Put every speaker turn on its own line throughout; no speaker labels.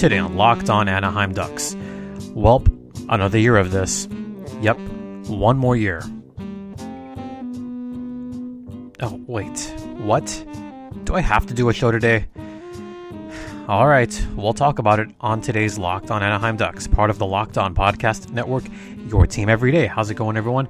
Today on Locked On Anaheim Ducks. Welp, another year of this. Yep, one more year. Oh, wait. What? Do I have to do a show today? All right, we'll talk about it on today's Locked On Anaheim Ducks, part of the Locked On Podcast Network, your team every day. How's it going, everyone?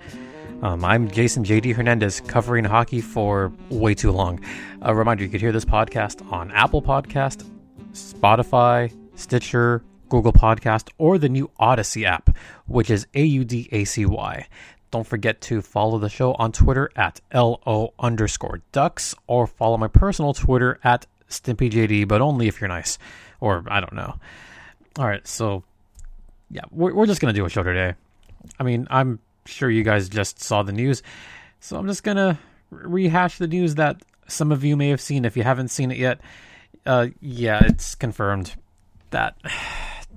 Um, I'm Jason JD Hernandez, covering hockey for way too long. A reminder you could hear this podcast on Apple Podcast, Spotify, Stitcher, Google Podcast, or the new Audacy app, which is A U D A C Y. Don't forget to follow the show on Twitter at LO underscore ducks or follow my personal Twitter at StimpyJD, but only if you're nice. Or I don't know. All right, so yeah, we're, we're just going to do a show today. I mean, I'm sure you guys just saw the news. So I'm just going to rehash the news that some of you may have seen if you haven't seen it yet. Uh, yeah, it's confirmed that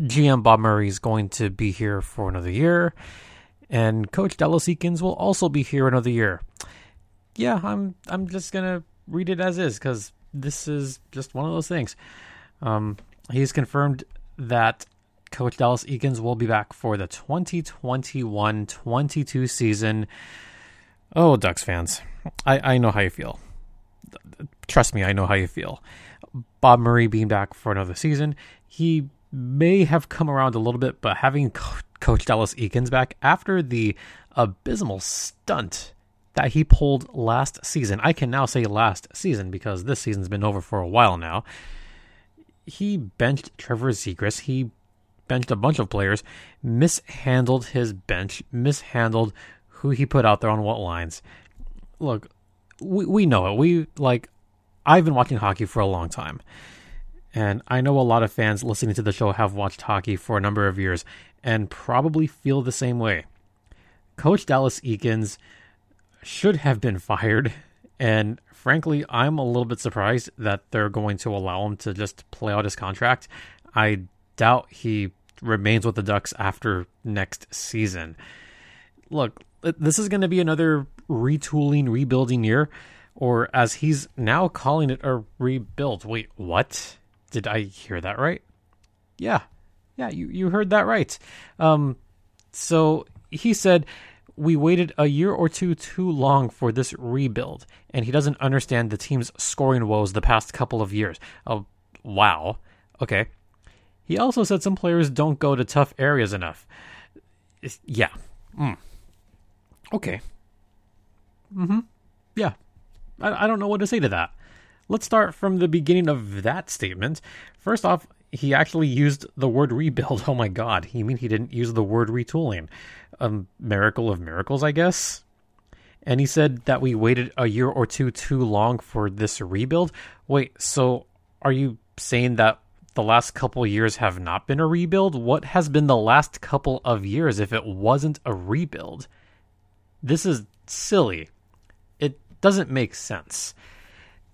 GM Bob Murray is going to be here for another year, and Coach Dallas Eakins will also be here another year. Yeah, I'm I'm just gonna read it as is because this is just one of those things. Um, he's confirmed that Coach Dallas Eakins will be back for the 2021-22 season. Oh, Ducks fans, I, I know how you feel. Trust me, I know how you feel. Bob Murray being back for another season, he may have come around a little bit, but having Co- Coach Dallas Eakins back after the abysmal stunt that he pulled last season, I can now say last season because this season's been over for a while now. He benched Trevor Zegras. He benched a bunch of players, mishandled his bench, mishandled who he put out there on what lines. Look, we, we know it. We like I've been watching hockey for a long time. And I know a lot of fans listening to the show have watched hockey for a number of years and probably feel the same way. Coach Dallas Eakins should have been fired. And frankly, I'm a little bit surprised that they're going to allow him to just play out his contract. I doubt he remains with the Ducks after next season. Look, this is going to be another retooling, rebuilding year, or as he's now calling it, a rebuild. Wait, what? Did I hear that right? Yeah, yeah, you you heard that right. Um, so he said we waited a year or two too long for this rebuild, and he doesn't understand the team's scoring woes the past couple of years. Oh, wow. Okay. He also said some players don't go to tough areas enough. Yeah. Mm. Okay. Mm-hmm. Yeah. I, I don't know what to say to that. Let's start from the beginning of that statement. First off, he actually used the word rebuild. Oh my god. You mean he didn't use the word retooling? A miracle of miracles, I guess? And he said that we waited a year or two too long for this rebuild. Wait, so are you saying that the last couple years have not been a rebuild? What has been the last couple of years if it wasn't a rebuild? This is silly. It doesn't make sense.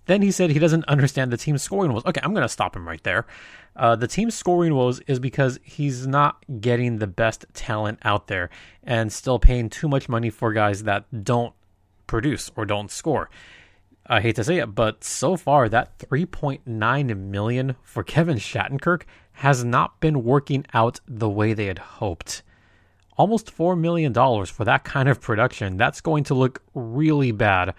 Then he said he doesn't understand the team's scoring woes. Okay, I'm going to stop him right there. Uh, the team's scoring woes is because he's not getting the best talent out there and still paying too much money for guys that don't produce or don't score. I hate to say it, but so far that 3.9 million for Kevin Shattenkirk has not been working out the way they had hoped. Almost $4 million for that kind of production. That's going to look really bad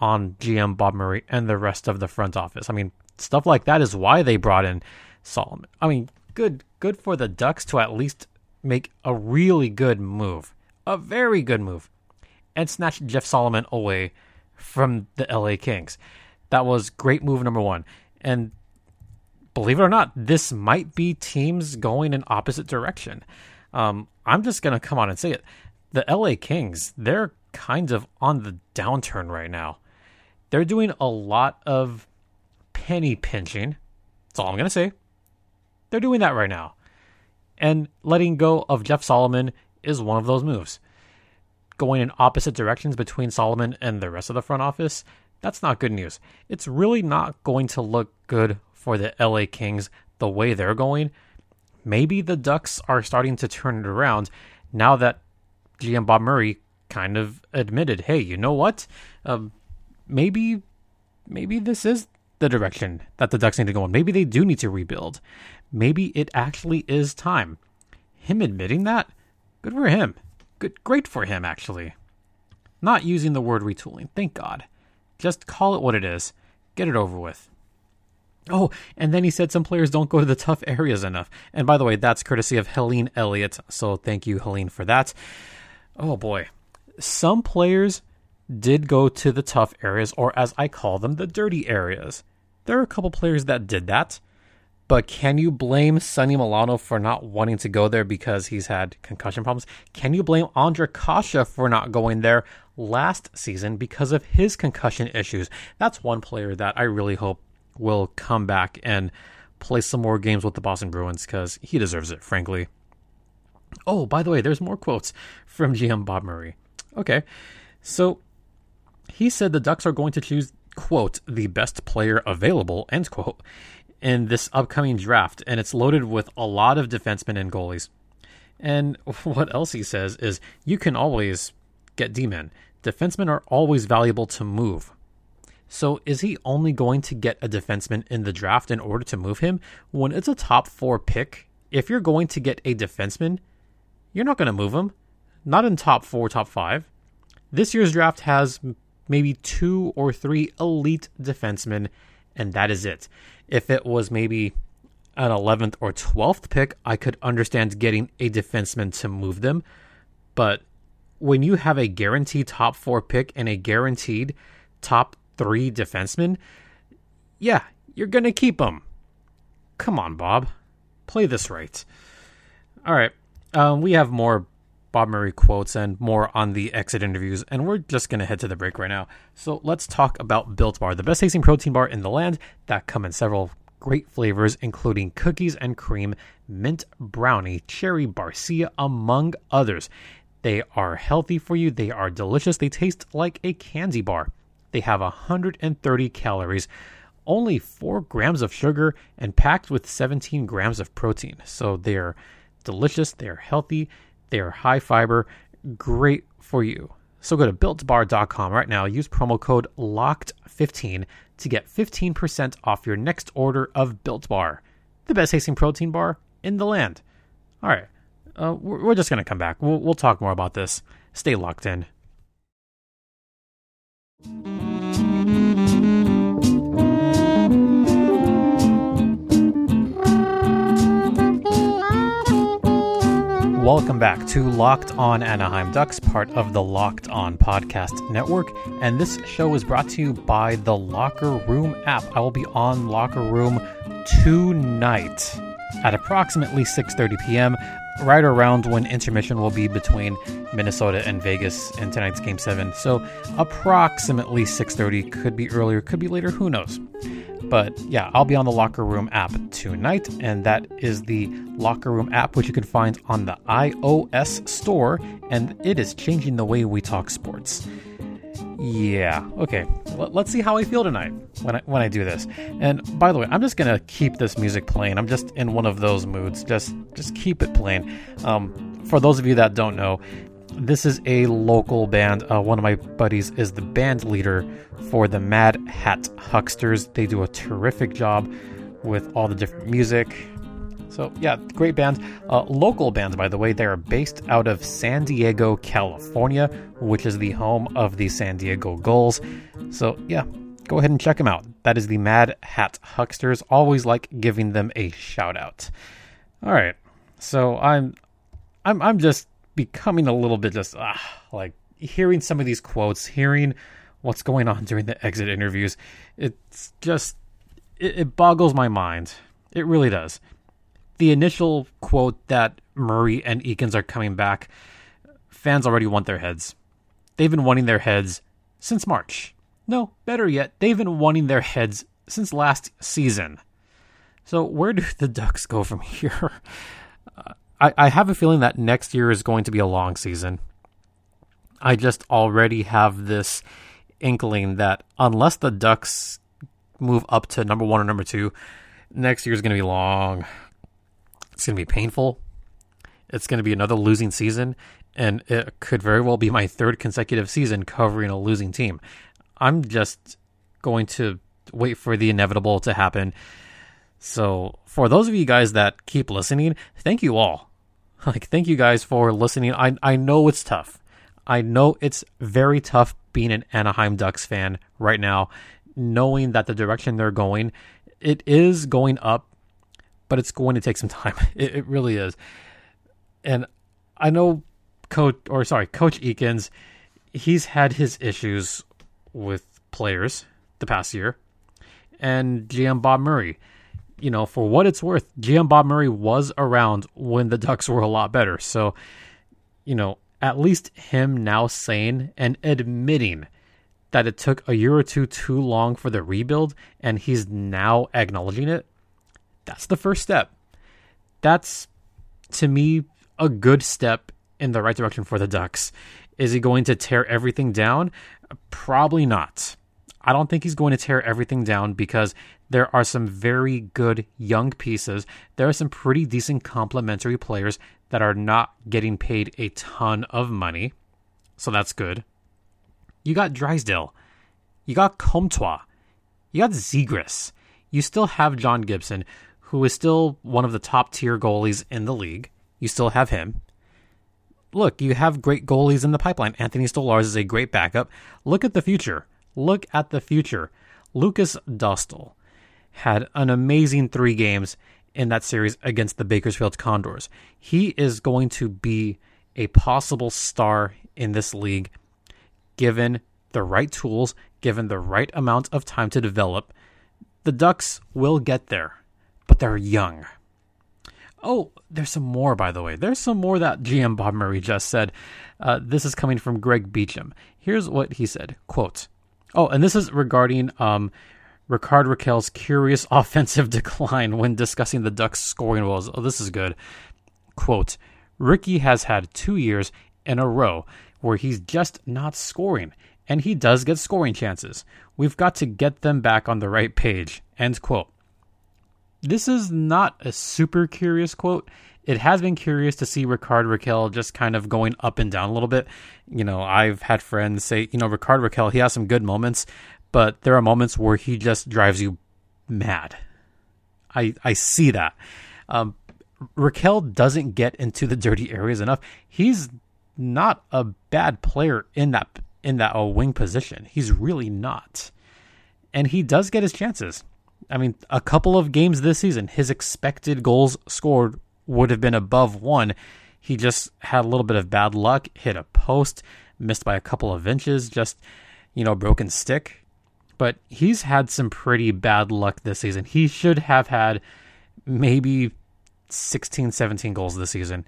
on GM Bob Murray and the rest of the front office. I mean, stuff like that is why they brought in Solomon. I mean, good good for the Ducks to at least make a really good move. A very good move. And snatch Jeff Solomon away from the LA Kings. That was great move number 1. And believe it or not, this might be teams going in opposite direction. Um, I'm just to come on and say it. The LA Kings, they're kind of on the downturn right now they're doing a lot of penny pinching. That's all I'm going to say. They're doing that right now. And letting go of Jeff Solomon is one of those moves. Going in opposite directions between Solomon and the rest of the front office, that's not good news. It's really not going to look good for the LA Kings the way they're going. Maybe the Ducks are starting to turn it around now that GM Bob Murray kind of admitted, hey, you know what? Um, maybe maybe this is the direction that the Ducks need to go in. Maybe they do need to rebuild. Maybe it actually is time. Him admitting that, good for him. Good, great for him, actually. Not using the word retooling, thank God. Just call it what it is. Get it over with. Oh, and then he said some players don't go to the tough areas enough. And by the way, that's courtesy of Helene Elliott. So thank you, Helene, for that. Oh boy. Some players did go to the tough areas, or as I call them, the dirty areas. There are a couple players that did that. But can you blame Sonny Milano for not wanting to go there because he's had concussion problems? Can you blame Ondrej Kase for not going there last season because of his concussion issues? That's one player that I really hope will come back and play some more games with the Boston Bruins because he deserves it, frankly. Oh, by the way, there's more quotes from GM Bob Murray. Okay, so he said the Ducks are going to choose, quote, the best player available, end quote, in this upcoming draft, and it's loaded with a lot of defensemen and goalies. And what else he says is you can always get D men. Defensemen are always valuable to move. So is he only going to get a defenseman in the draft in order to move him? When it's a top four pick, if you're going to get a defenseman, you're not going to move him. Not in top four, top five. This year's draft has maybe two or three elite defensemen, and that is it. If it was maybe an 11th or 12th pick, I could understand getting a defenseman to move them. But when you have a guaranteed top four pick and a guaranteed top three defensemen, yeah, you're going to keep them. Come on, Bob. Play this right. All right. Um, we have more Bob Murray quotes and more on the exit interviews, and we're just going to head to the break right now. So let's talk about Built Bar, the best tasting protein bar in the land that come in several great flavors, including cookies and cream, mint brownie, cherry barcia, among others. They are healthy for you, they are delicious, they taste like a candy bar. They have 130 calories, only 4 grams of sugar, and packed with 17 grams of protein. So they're delicious, they're healthy, they're high fiber, great for you. So go to builtbar.com right now, use promo code LOCKED15 to get 15% off your next order of Built Bar, the best tasting protein bar in the land. All right, uh, we're just going to come back. We'll, we'll talk more about this. Stay locked in. Welcome back to Locked On Anaheim Ducks, part of the Locked On Podcast Network. And this show is brought to you by the Locker Room app. I will be on Locker Room tonight at approximately 6:30 p.m right around when intermission will be between Minnesota and Vegas in tonight's game 7. So approximately 6:30 could be earlier, could be later, who knows. But yeah, I'll be on the Locker Room app tonight and that is the Locker Room app which you can find on the iOS store and it is changing the way we talk sports. Yeah. Okay. L- let's see how I feel tonight when I when I do this. And by the way, I'm just gonna keep this music playing. I'm just in one of those moods. Just just keep it playing. Um, for those of you that don't know, this is a local band. Uh, one of my buddies is the band leader for the Mad Hat Hucksters. They do a terrific job with all the different music. So yeah, great band. Uh, local band, by the way. They are based out of San Diego, California, which is the home of the San Diego Gulls. So yeah, go ahead and check them out. That is the Mad Hat Hucksters. Always like giving them a shout out. All right, so I'm, I'm, I'm just becoming a little bit just ah, like hearing some of these quotes, hearing what's going on during the exit interviews. It's just it, it boggles my mind. It really does the initial quote that Murray and Eakins are coming back, fans already want their heads. They've been wanting their heads since March. No, better yet, they've been wanting their heads since last season. So where do the Ducks go from here? Uh, I, I have a feeling that next year is going to be a long season. I just already have this inkling that unless the Ducks move up to number one or number two, next year is going to be long. It's going to be painful. It's going to be another losing season, and it could very well be my third consecutive season covering a losing team. I'm just going to wait for the inevitable to happen. So, for those of you guys that keep listening, thank you all. Like, thank you guys for listening. I, I know it's tough. I know it's very tough being an Anaheim Ducks fan right now, knowing that the direction they're going, it is going up, but it's going to take some time. It, it really is. And I know coach or sorry, Coach Eakins, he's had his issues with players the past year. And GM Bob Murray you know, for what it's worth, GM Bob Murray was around when the Ducks were a lot better. So, you know, at least him now saying and admitting that it took a year or two too long for the rebuild and he's now acknowledging it, that's the first step. That's, to me, a good step in the right direction for the Ducks. Is he going to tear everything down? Probably not. I don't think he's going to tear everything down because there are some very good young pieces. There are some pretty decent complementary players that are not getting paid a ton of money. So that's good. You got Drysdale. You got Comtois. You got Zegras. You still have John Gibson, who is still one of the top tier goalies in the league. You still have him. Look, you have great goalies in the pipeline. Anthony Stolarz is a great backup. Look at the future. Look at the future. Lukas Dostal had an amazing three games in that series against the Bakersfield Condors. He is going to be a possible star in this league given the right tools, given the right amount of time to develop. The Ducks will get there, they're young. Oh, there's some more, by the way. There's some more that GM Bob Murray just said. Uh, this is coming from Greg Beacham. Here's what he said: "Quote: Oh, and this is regarding um, Rickard Rakell's curious offensive decline when discussing the Ducks' scoring woes. Oh, this is good. Quote Ricky has had two years in a row where he's just not scoring, and he does get scoring chances. We've got to get them back on the right page. End quote. This is not a super curious quote. It has been curious to see Rickard Rakell just kind of going up and down a little bit. You know, I've had friends say, you know, Rickard Rakell, he has some good moments, but there are moments where he just drives you mad. I I see that. Um, Rakell doesn't get into the dirty areas enough. He's not a bad player in that in that uh, wing position. He's really not, and he does get his chances. I mean, a couple of games this season, his expected goals scored would have been above one. He just had a little bit of bad luck, hit a post, missed by a couple of inches, just you know, broken stick but he's had some pretty bad luck this season. He should have had maybe 16, 17 goals this season.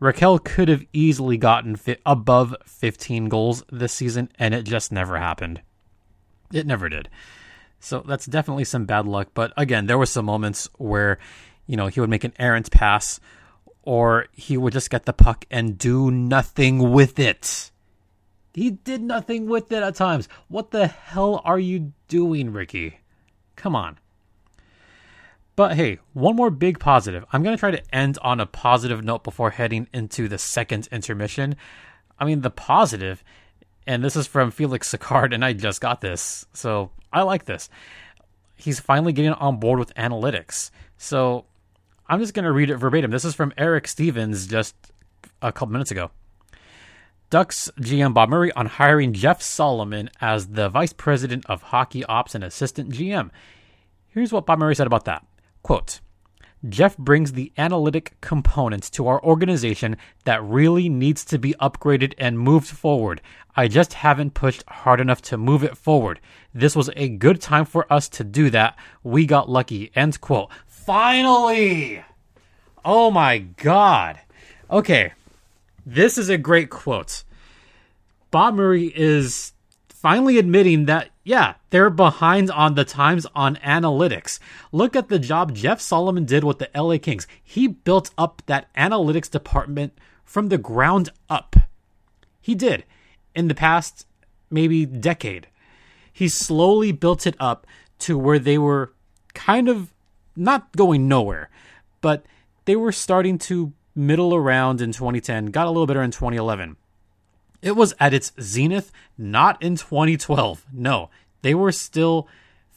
Rakell could have easily gotten fi- above 15 goals this season, and it just never happened. It never did. So that's definitely some bad luck. But again, there were some moments where, you know, he would make an errant pass or he would just get the puck and do nothing with it. He did nothing with it at times. What the hell are you doing, Ricky? Come on. But hey, one more big positive. I'm going to try to end on a positive note before heading into the second intermission. I mean, the positive, and this is from Felix Sicard, and I just got this, so I like this. He's finally getting on board with analytics. So I'm just going to read it verbatim. This is from Eric Stevens just a couple minutes ago. Ducks GM Bob Murray on hiring Jeff Solomon as the vice president of hockey ops and assistant GM. Here's what Bob Murray said about that. Quote, Jeff brings the analytic components to our organization that really needs to be upgraded and moved forward. I just haven't pushed hard enough to move it forward. This was a good time for us to do that. We got lucky. End quote. Finally! Oh my god. Okay, this is a great quote. Bob Murray is finally admitting that, yeah, they're behind on the times on analytics. Look at the job Jeff Solomon did with the LA Kings. He built up that analytics department from the ground up. He did in the past maybe decade. He slowly built it up to where they were kind of not going nowhere, but they were starting to middle around in 2010, got a little better in 2011. It was at its zenith, not in 2012. No, they were still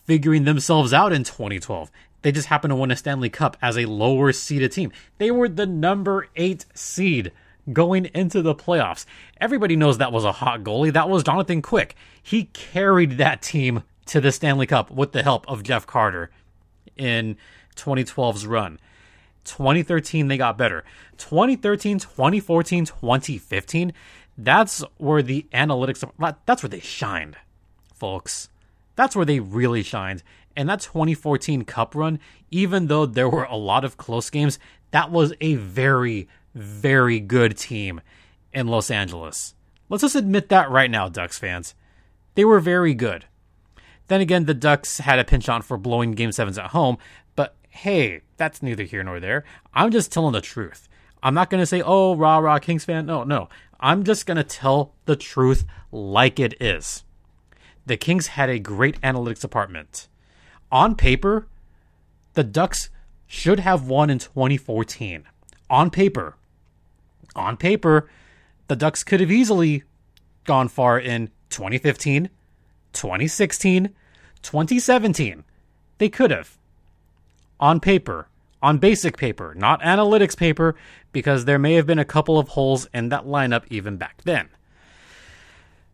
figuring themselves out in 2012. They just happened to win a Stanley Cup as a lower seeded team. They were the number eight seed going into the playoffs. Everybody knows that was a hot goalie. That was Jonathan Quick. He carried that team to the Stanley Cup with the help of Jeff Carter in 2012's run. 2013, they got better. 2013, 2014, 2015, that's where the analytics, that's where they shined, folks. That's where they really shined. And that 2014 Cup run, even though there were a lot of close games, that was a very, very good team in Los Angeles. Let's just admit that right now, Ducks fans. They were very good. Then again, the Ducks had a pinch on for blowing game sevens at home, but hey, that's neither here nor there. I'm just telling the truth. I'm not going to say, oh, rah, rah, Kings fan. No, no. I'm just going to tell the truth like it is. The Kings had a great analytics department. On paper, the Ducks should have won in 2014. On paper. On paper, the Ducks could have easily gone far in 2015, 2016, 2017. They could have. On paper. On basic paper, not analytics paper, because there may have been a couple of holes in that lineup even back then.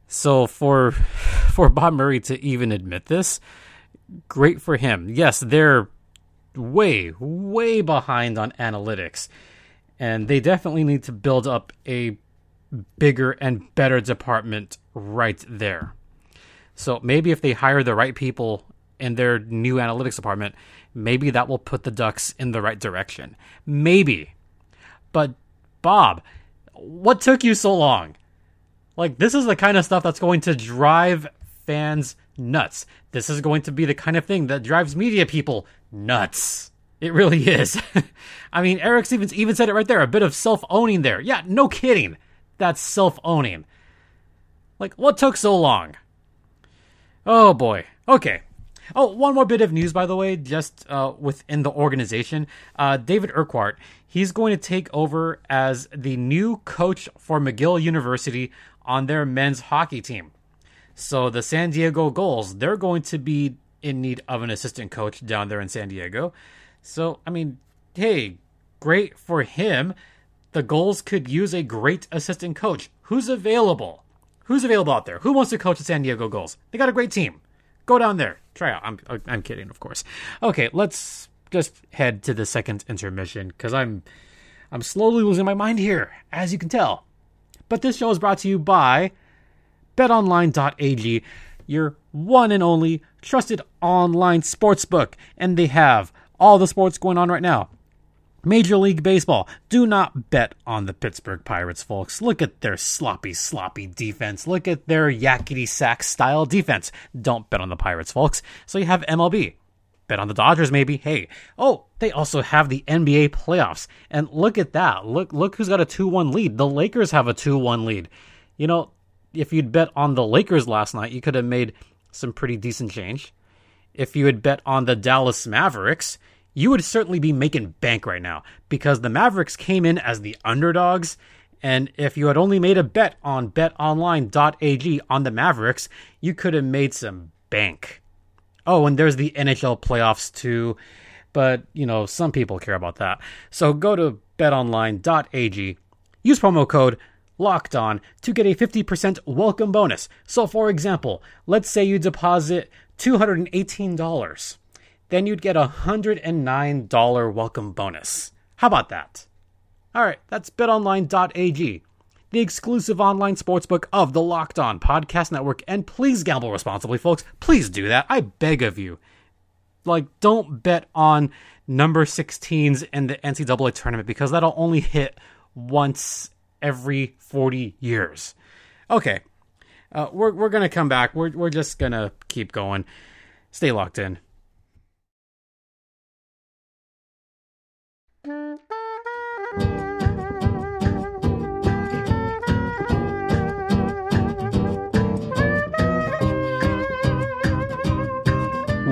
So for for Bob Murray to even admit this, great for him. Yes, they're way way behind on analytics and they definitely need to build up a bigger and better department right there. So maybe if they hire the right people in their new analytics department, maybe that will put the Ducks in the right direction. Maybe. But Bob, what took you so long? Like this is the kind of stuff that's going to drive fans nuts. This is going to be the kind of thing that drives media people nuts. It really is. I mean, Eric Stevens even said it right there a bit of self owning there. Yeah, no kidding. That's self owning. Like, what took so long? Oh boy. Okay. Oh, one more bit of news, by the way, just uh, within the organization. Uh, David Urquhart, he's going to take over as the new coach for McGill University on their men's hockey team. So the San Diego Gulls, they're going to be in need of an assistant coach down there in San Diego. So, I mean, hey, great for him. The Gulls could use a great assistant coach. Who's available? Who's available out there? Who wants to coach the San Diego Gulls? They got a great team. Go down there. Try out. I'm I'm kidding, of course. Okay, let's just head to the second intermission because I'm I'm slowly losing my mind here, as you can tell. But this show is brought to you by BetOnline.ag, your one and only trusted online sportsbook, and they have all the sports going on right now. Major League Baseball. Do not bet on the Pittsburgh Pirates, folks. Look at their sloppy, sloppy defense. Look at their yakety sax style defense. Don't bet on the Pirates, folks. So you have MLB. Bet on the Dodgers, maybe. Hey, oh, they also have the NBA playoffs. And look at that. Look, look who's got a 2 1 lead. The Lakers have a 2 1 lead. You know, if you'd bet on the Lakers last night, you could have made some pretty decent change if you had bet on the Dallas Mavericks, you would certainly be making bank right now because the Mavericks came in as the underdogs. And if you had only made a bet on betonline.ag on the Mavericks, you could have made some bank. Oh, and there's the NHL playoffs too. But, you know, some people care about that. So go to betonline.ag, use promo code locked on to get a 50% welcome bonus. So, for example, let's say you deposit $218. Then you'd get a $109 welcome bonus. How about that? All right, that's betonline.ag, the exclusive online sportsbook of the Locked On Podcast Network. And please gamble responsibly, folks. Please do that. I beg of you. Like, don't bet on number 16s in the NCAA tournament because that'll only hit once every 40 years. Okay, uh, we're we're gonna come back. We're we're just gonna keep going. Stay locked in.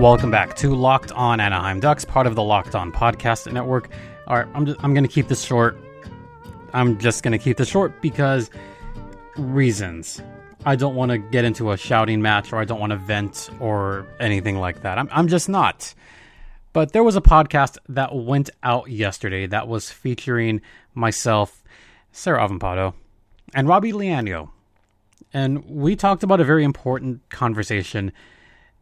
Welcome back to Locked On Anaheim Ducks, part of the Locked On Podcast Network. All right, I'm I'm going to keep this short. I'm just going to keep this short because reasons I don't want to get into a shouting match or I don't want to vent or anything like that. I'm, I'm just not. But there was a podcast that went out yesterday that was featuring myself, Sarah Avampado, and Robbie Leano. And we talked about a very important conversation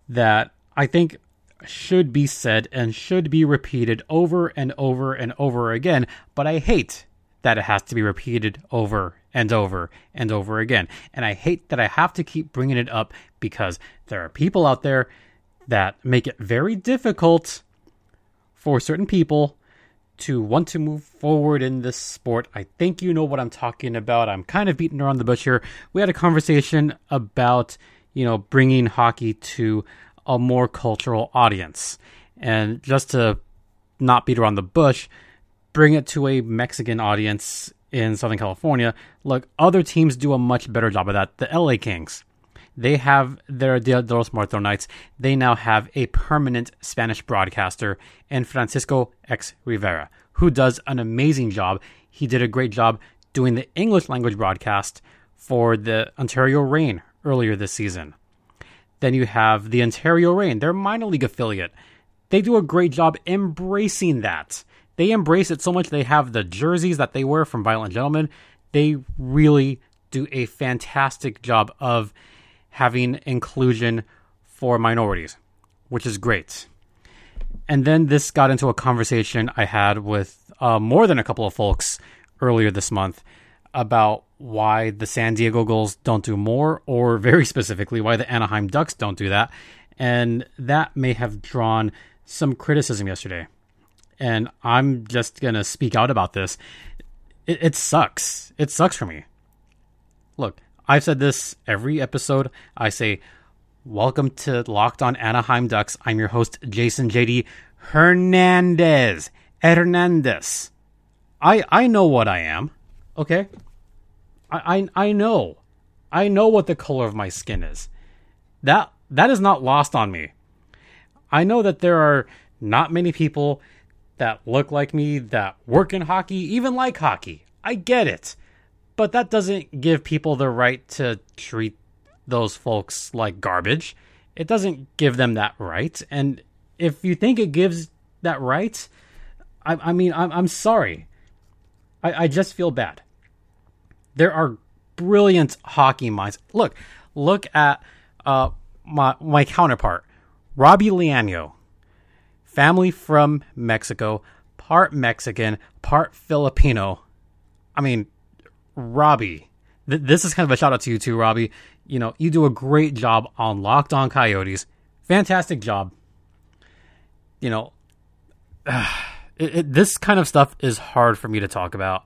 that I think should be said and should be repeated over and over and over again, but I hate that it has to be repeated over and over and over again. And I hate that I have to keep bringing it up because there are people out there that make it very difficult for certain people to want to move forward in this sport. I think you know what I'm talking about. I'm kind of beating around the bush here. We had a conversation about, you know, bringing hockey to a more cultural audience. And just to not beat around the bush, bring it to a Mexican audience in Southern California. Look, other teams do a much better job of that. The LA Kings, they have their Dia de los Muertos nights. They now have a permanent Spanish broadcaster in Francisco X Rivera, who does an amazing job. He did a great job doing the English language broadcast for the Ontario Reign earlier this season. Then you have the Ontario Reign, their minor league affiliate. They do a great job embracing that. They embrace it so much they have the jerseys that they wear from Violent Gentlemen. They really do a fantastic job of having inclusion for minorities, which is great. And then this got into a conversation I had with uh, more than a couple of folks earlier this month about why the San Diego Gulls don't do more, or very specifically, why the Anaheim Ducks don't do that. And that may have drawn some criticism yesterday. And I'm just going to speak out about this. It, it sucks. It sucks for me. Look, I've said this every episode. I say, Welcome to Locked On Anaheim Ducks. I'm your host, Jason JD Hernandez. Hernandez. I I know what I am. Okay? I, I I know. I know what the color of my skin is. That that is not lost on me. I know that there are not many people that look like me that work in hockey, even like hockey. I get it. But that doesn't give people the right to treat those folks like garbage. It doesn't give them that right. And if you think it gives that right, I, I mean, I'm, I'm sorry. I, I just feel bad. There are brilliant hockey minds. Look, look at uh, my my counterpart, Robbie Leano, family from Mexico, part Mexican, part Filipino. I mean, Robbie, th- this is kind of a shout out to you too, Robbie. You know, you do a great job on Locked On Coyotes. Fantastic job. You know, it, it, this kind of stuff is hard for me to talk about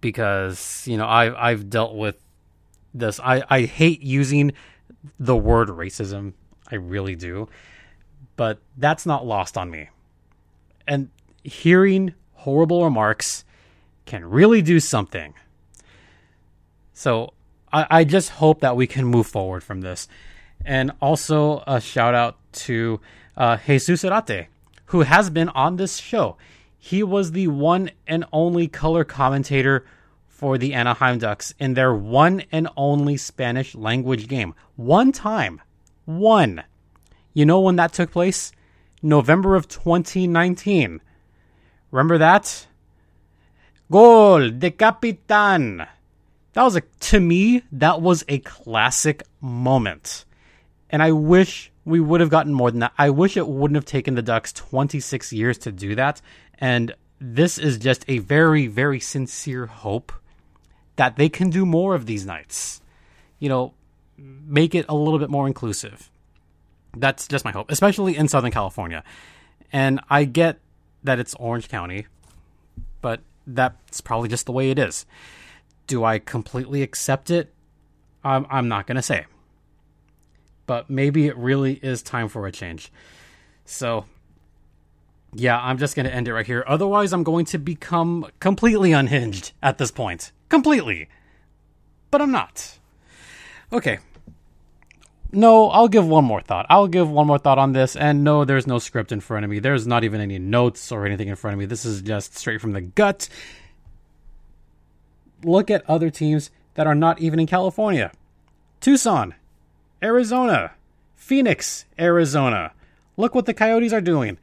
because you know I I've dealt with this. I I hate using the word racism. I really do, but that's not lost on me. And hearing horrible remarks can really do something. So I, I just hope that we can move forward from this. And also a shout out to uh, Jesus Arate, who has been on this show. He was the one and only color commentator for the Anaheim Ducks in their one and only Spanish language game. One time. One. You know when that took place? November of 2019. Remember that? Gol de Capitan. That was a to me that was a classic moment. And I wish we would have gotten more than that. I wish it wouldn't have taken the Ducks 26 years to do that. And this is just a very very sincere hope that they can do more of these nights. You know, make it a little bit more inclusive. That's just my hope, especially in Southern California. And I get that it's Orange County, but that's probably just the way it is. Do I completely accept it? I'm, I'm not going to say. But maybe it really is time for a change. So, yeah, I'm just going to end it right here. Otherwise, I'm going to become completely unhinged at this point. Completely. But I'm not. Okay. No, I'll give one more thought. I'll give one more thought on this. And no, there's no script in front of me. There's not even any notes or anything in front of me. This is just straight from the gut look at other teams that are not even in California. Tucson, Arizona, Phoenix, Arizona. Look what the Coyotes are doing.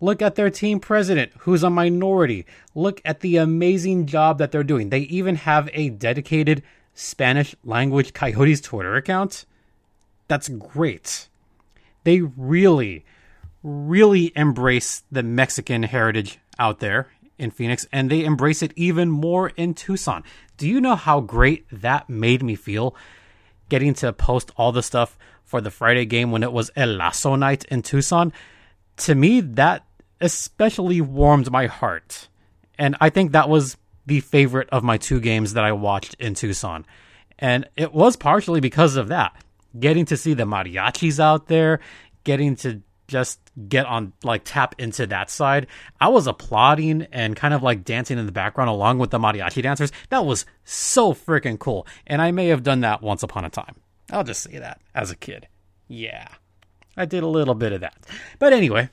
Look at their team president, who's a minority. Look at the amazing job that they're doing. They even have a dedicated Spanish language Coyotes Twitter account. That's great. They really, really embrace the Mexican heritage out there in Phoenix, and they embrace it even more in Tucson. Do you know how great that made me feel? Getting to post all the stuff for the Friday game when it was El Lasso night in Tucson. To me, that especially warmed my heart. And I think that was the favorite of my two games that I watched in Tucson. And it was partially because of that. Getting to see the mariachis out there, getting to just get on, like, tap into that side. I was applauding and kind of like dancing in the background along with the mariachi dancers. That was so freaking cool. And I may have done that once upon a time. I'll just say that as a kid. Yeah, I did a little bit of that. But anyway,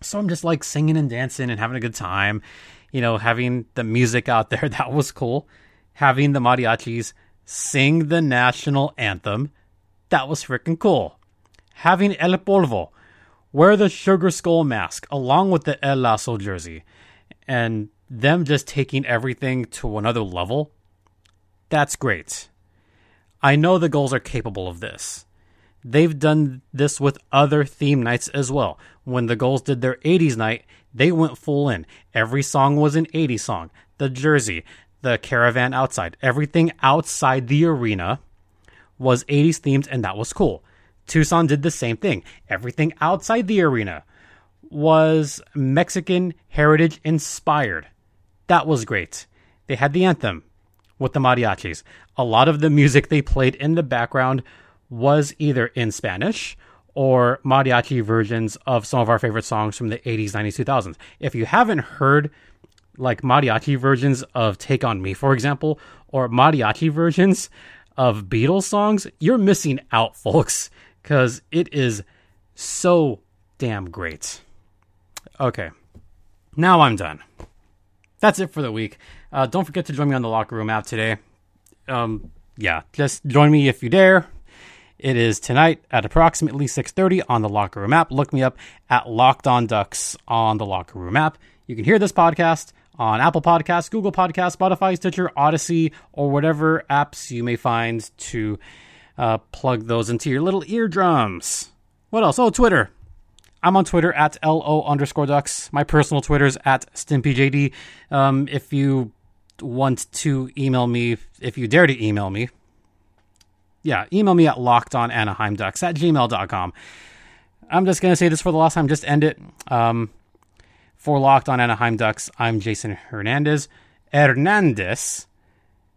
so I'm just like singing and dancing and having a good time. You know, having the music out there, that was cool. Having the mariachis sing the national anthem, that was freaking cool. Having El Polvo wear the Sugar Skull mask along with the El Lasso jersey, and them just taking everything to another level, that's great. I know the Gulls are capable of this. They've done this with other theme nights as well. When the Gulls did their 80s night, they went full in. Every song was an 80s song. The jersey, the caravan outside, everything outside the arena was 80s themed, and that was cool. Tucson did the same thing. Everything outside the arena was Mexican heritage inspired. That was great. They had the anthem with the mariachis. A lot of the music they played in the background was either in Spanish or mariachi versions of some of our favorite songs from the 80s, 90s, 2000s. If you haven't heard like mariachi versions of Take On Me, for example, or mariachi versions of Beatles songs, you're missing out, folks, because it is so damn great. Okay, now I'm done. That's it for the week. Uh, don't forget to join me on the Locker Room app today. Um, yeah, just join me if you dare. It is tonight at approximately 6:30 on the Locker Room app. Look me up at Locked On Ducks on the Locker Room app. You can hear this podcast on Apple Podcasts, Google Podcasts, Spotify, Stitcher, Audacy, or whatever apps you may find to uh, plug those into your little eardrums. What else? Oh, Twitter. I'm on Twitter at LO underscore ducks. My personal Twitter is at StimpyJD. Um, if you want to email me, if you dare to email me, yeah, email me at lockedonanaheimducks at gmail.com. I'm just going to say this for the last time, just end it. Um, for Locked on Anaheim Ducks, I'm Jason Hernandez. Hernandez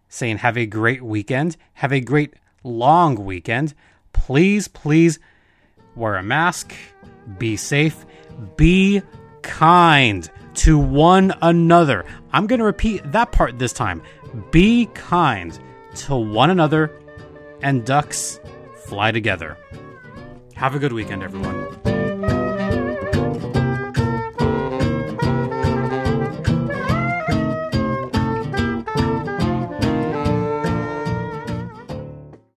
saying, have a great weekend. Have a great long weekend. Please, please wear a mask. Be safe. Be kind to one another. I'm going to repeat that part this time. Be kind to one another and ducks fly together. Have a good weekend, everyone.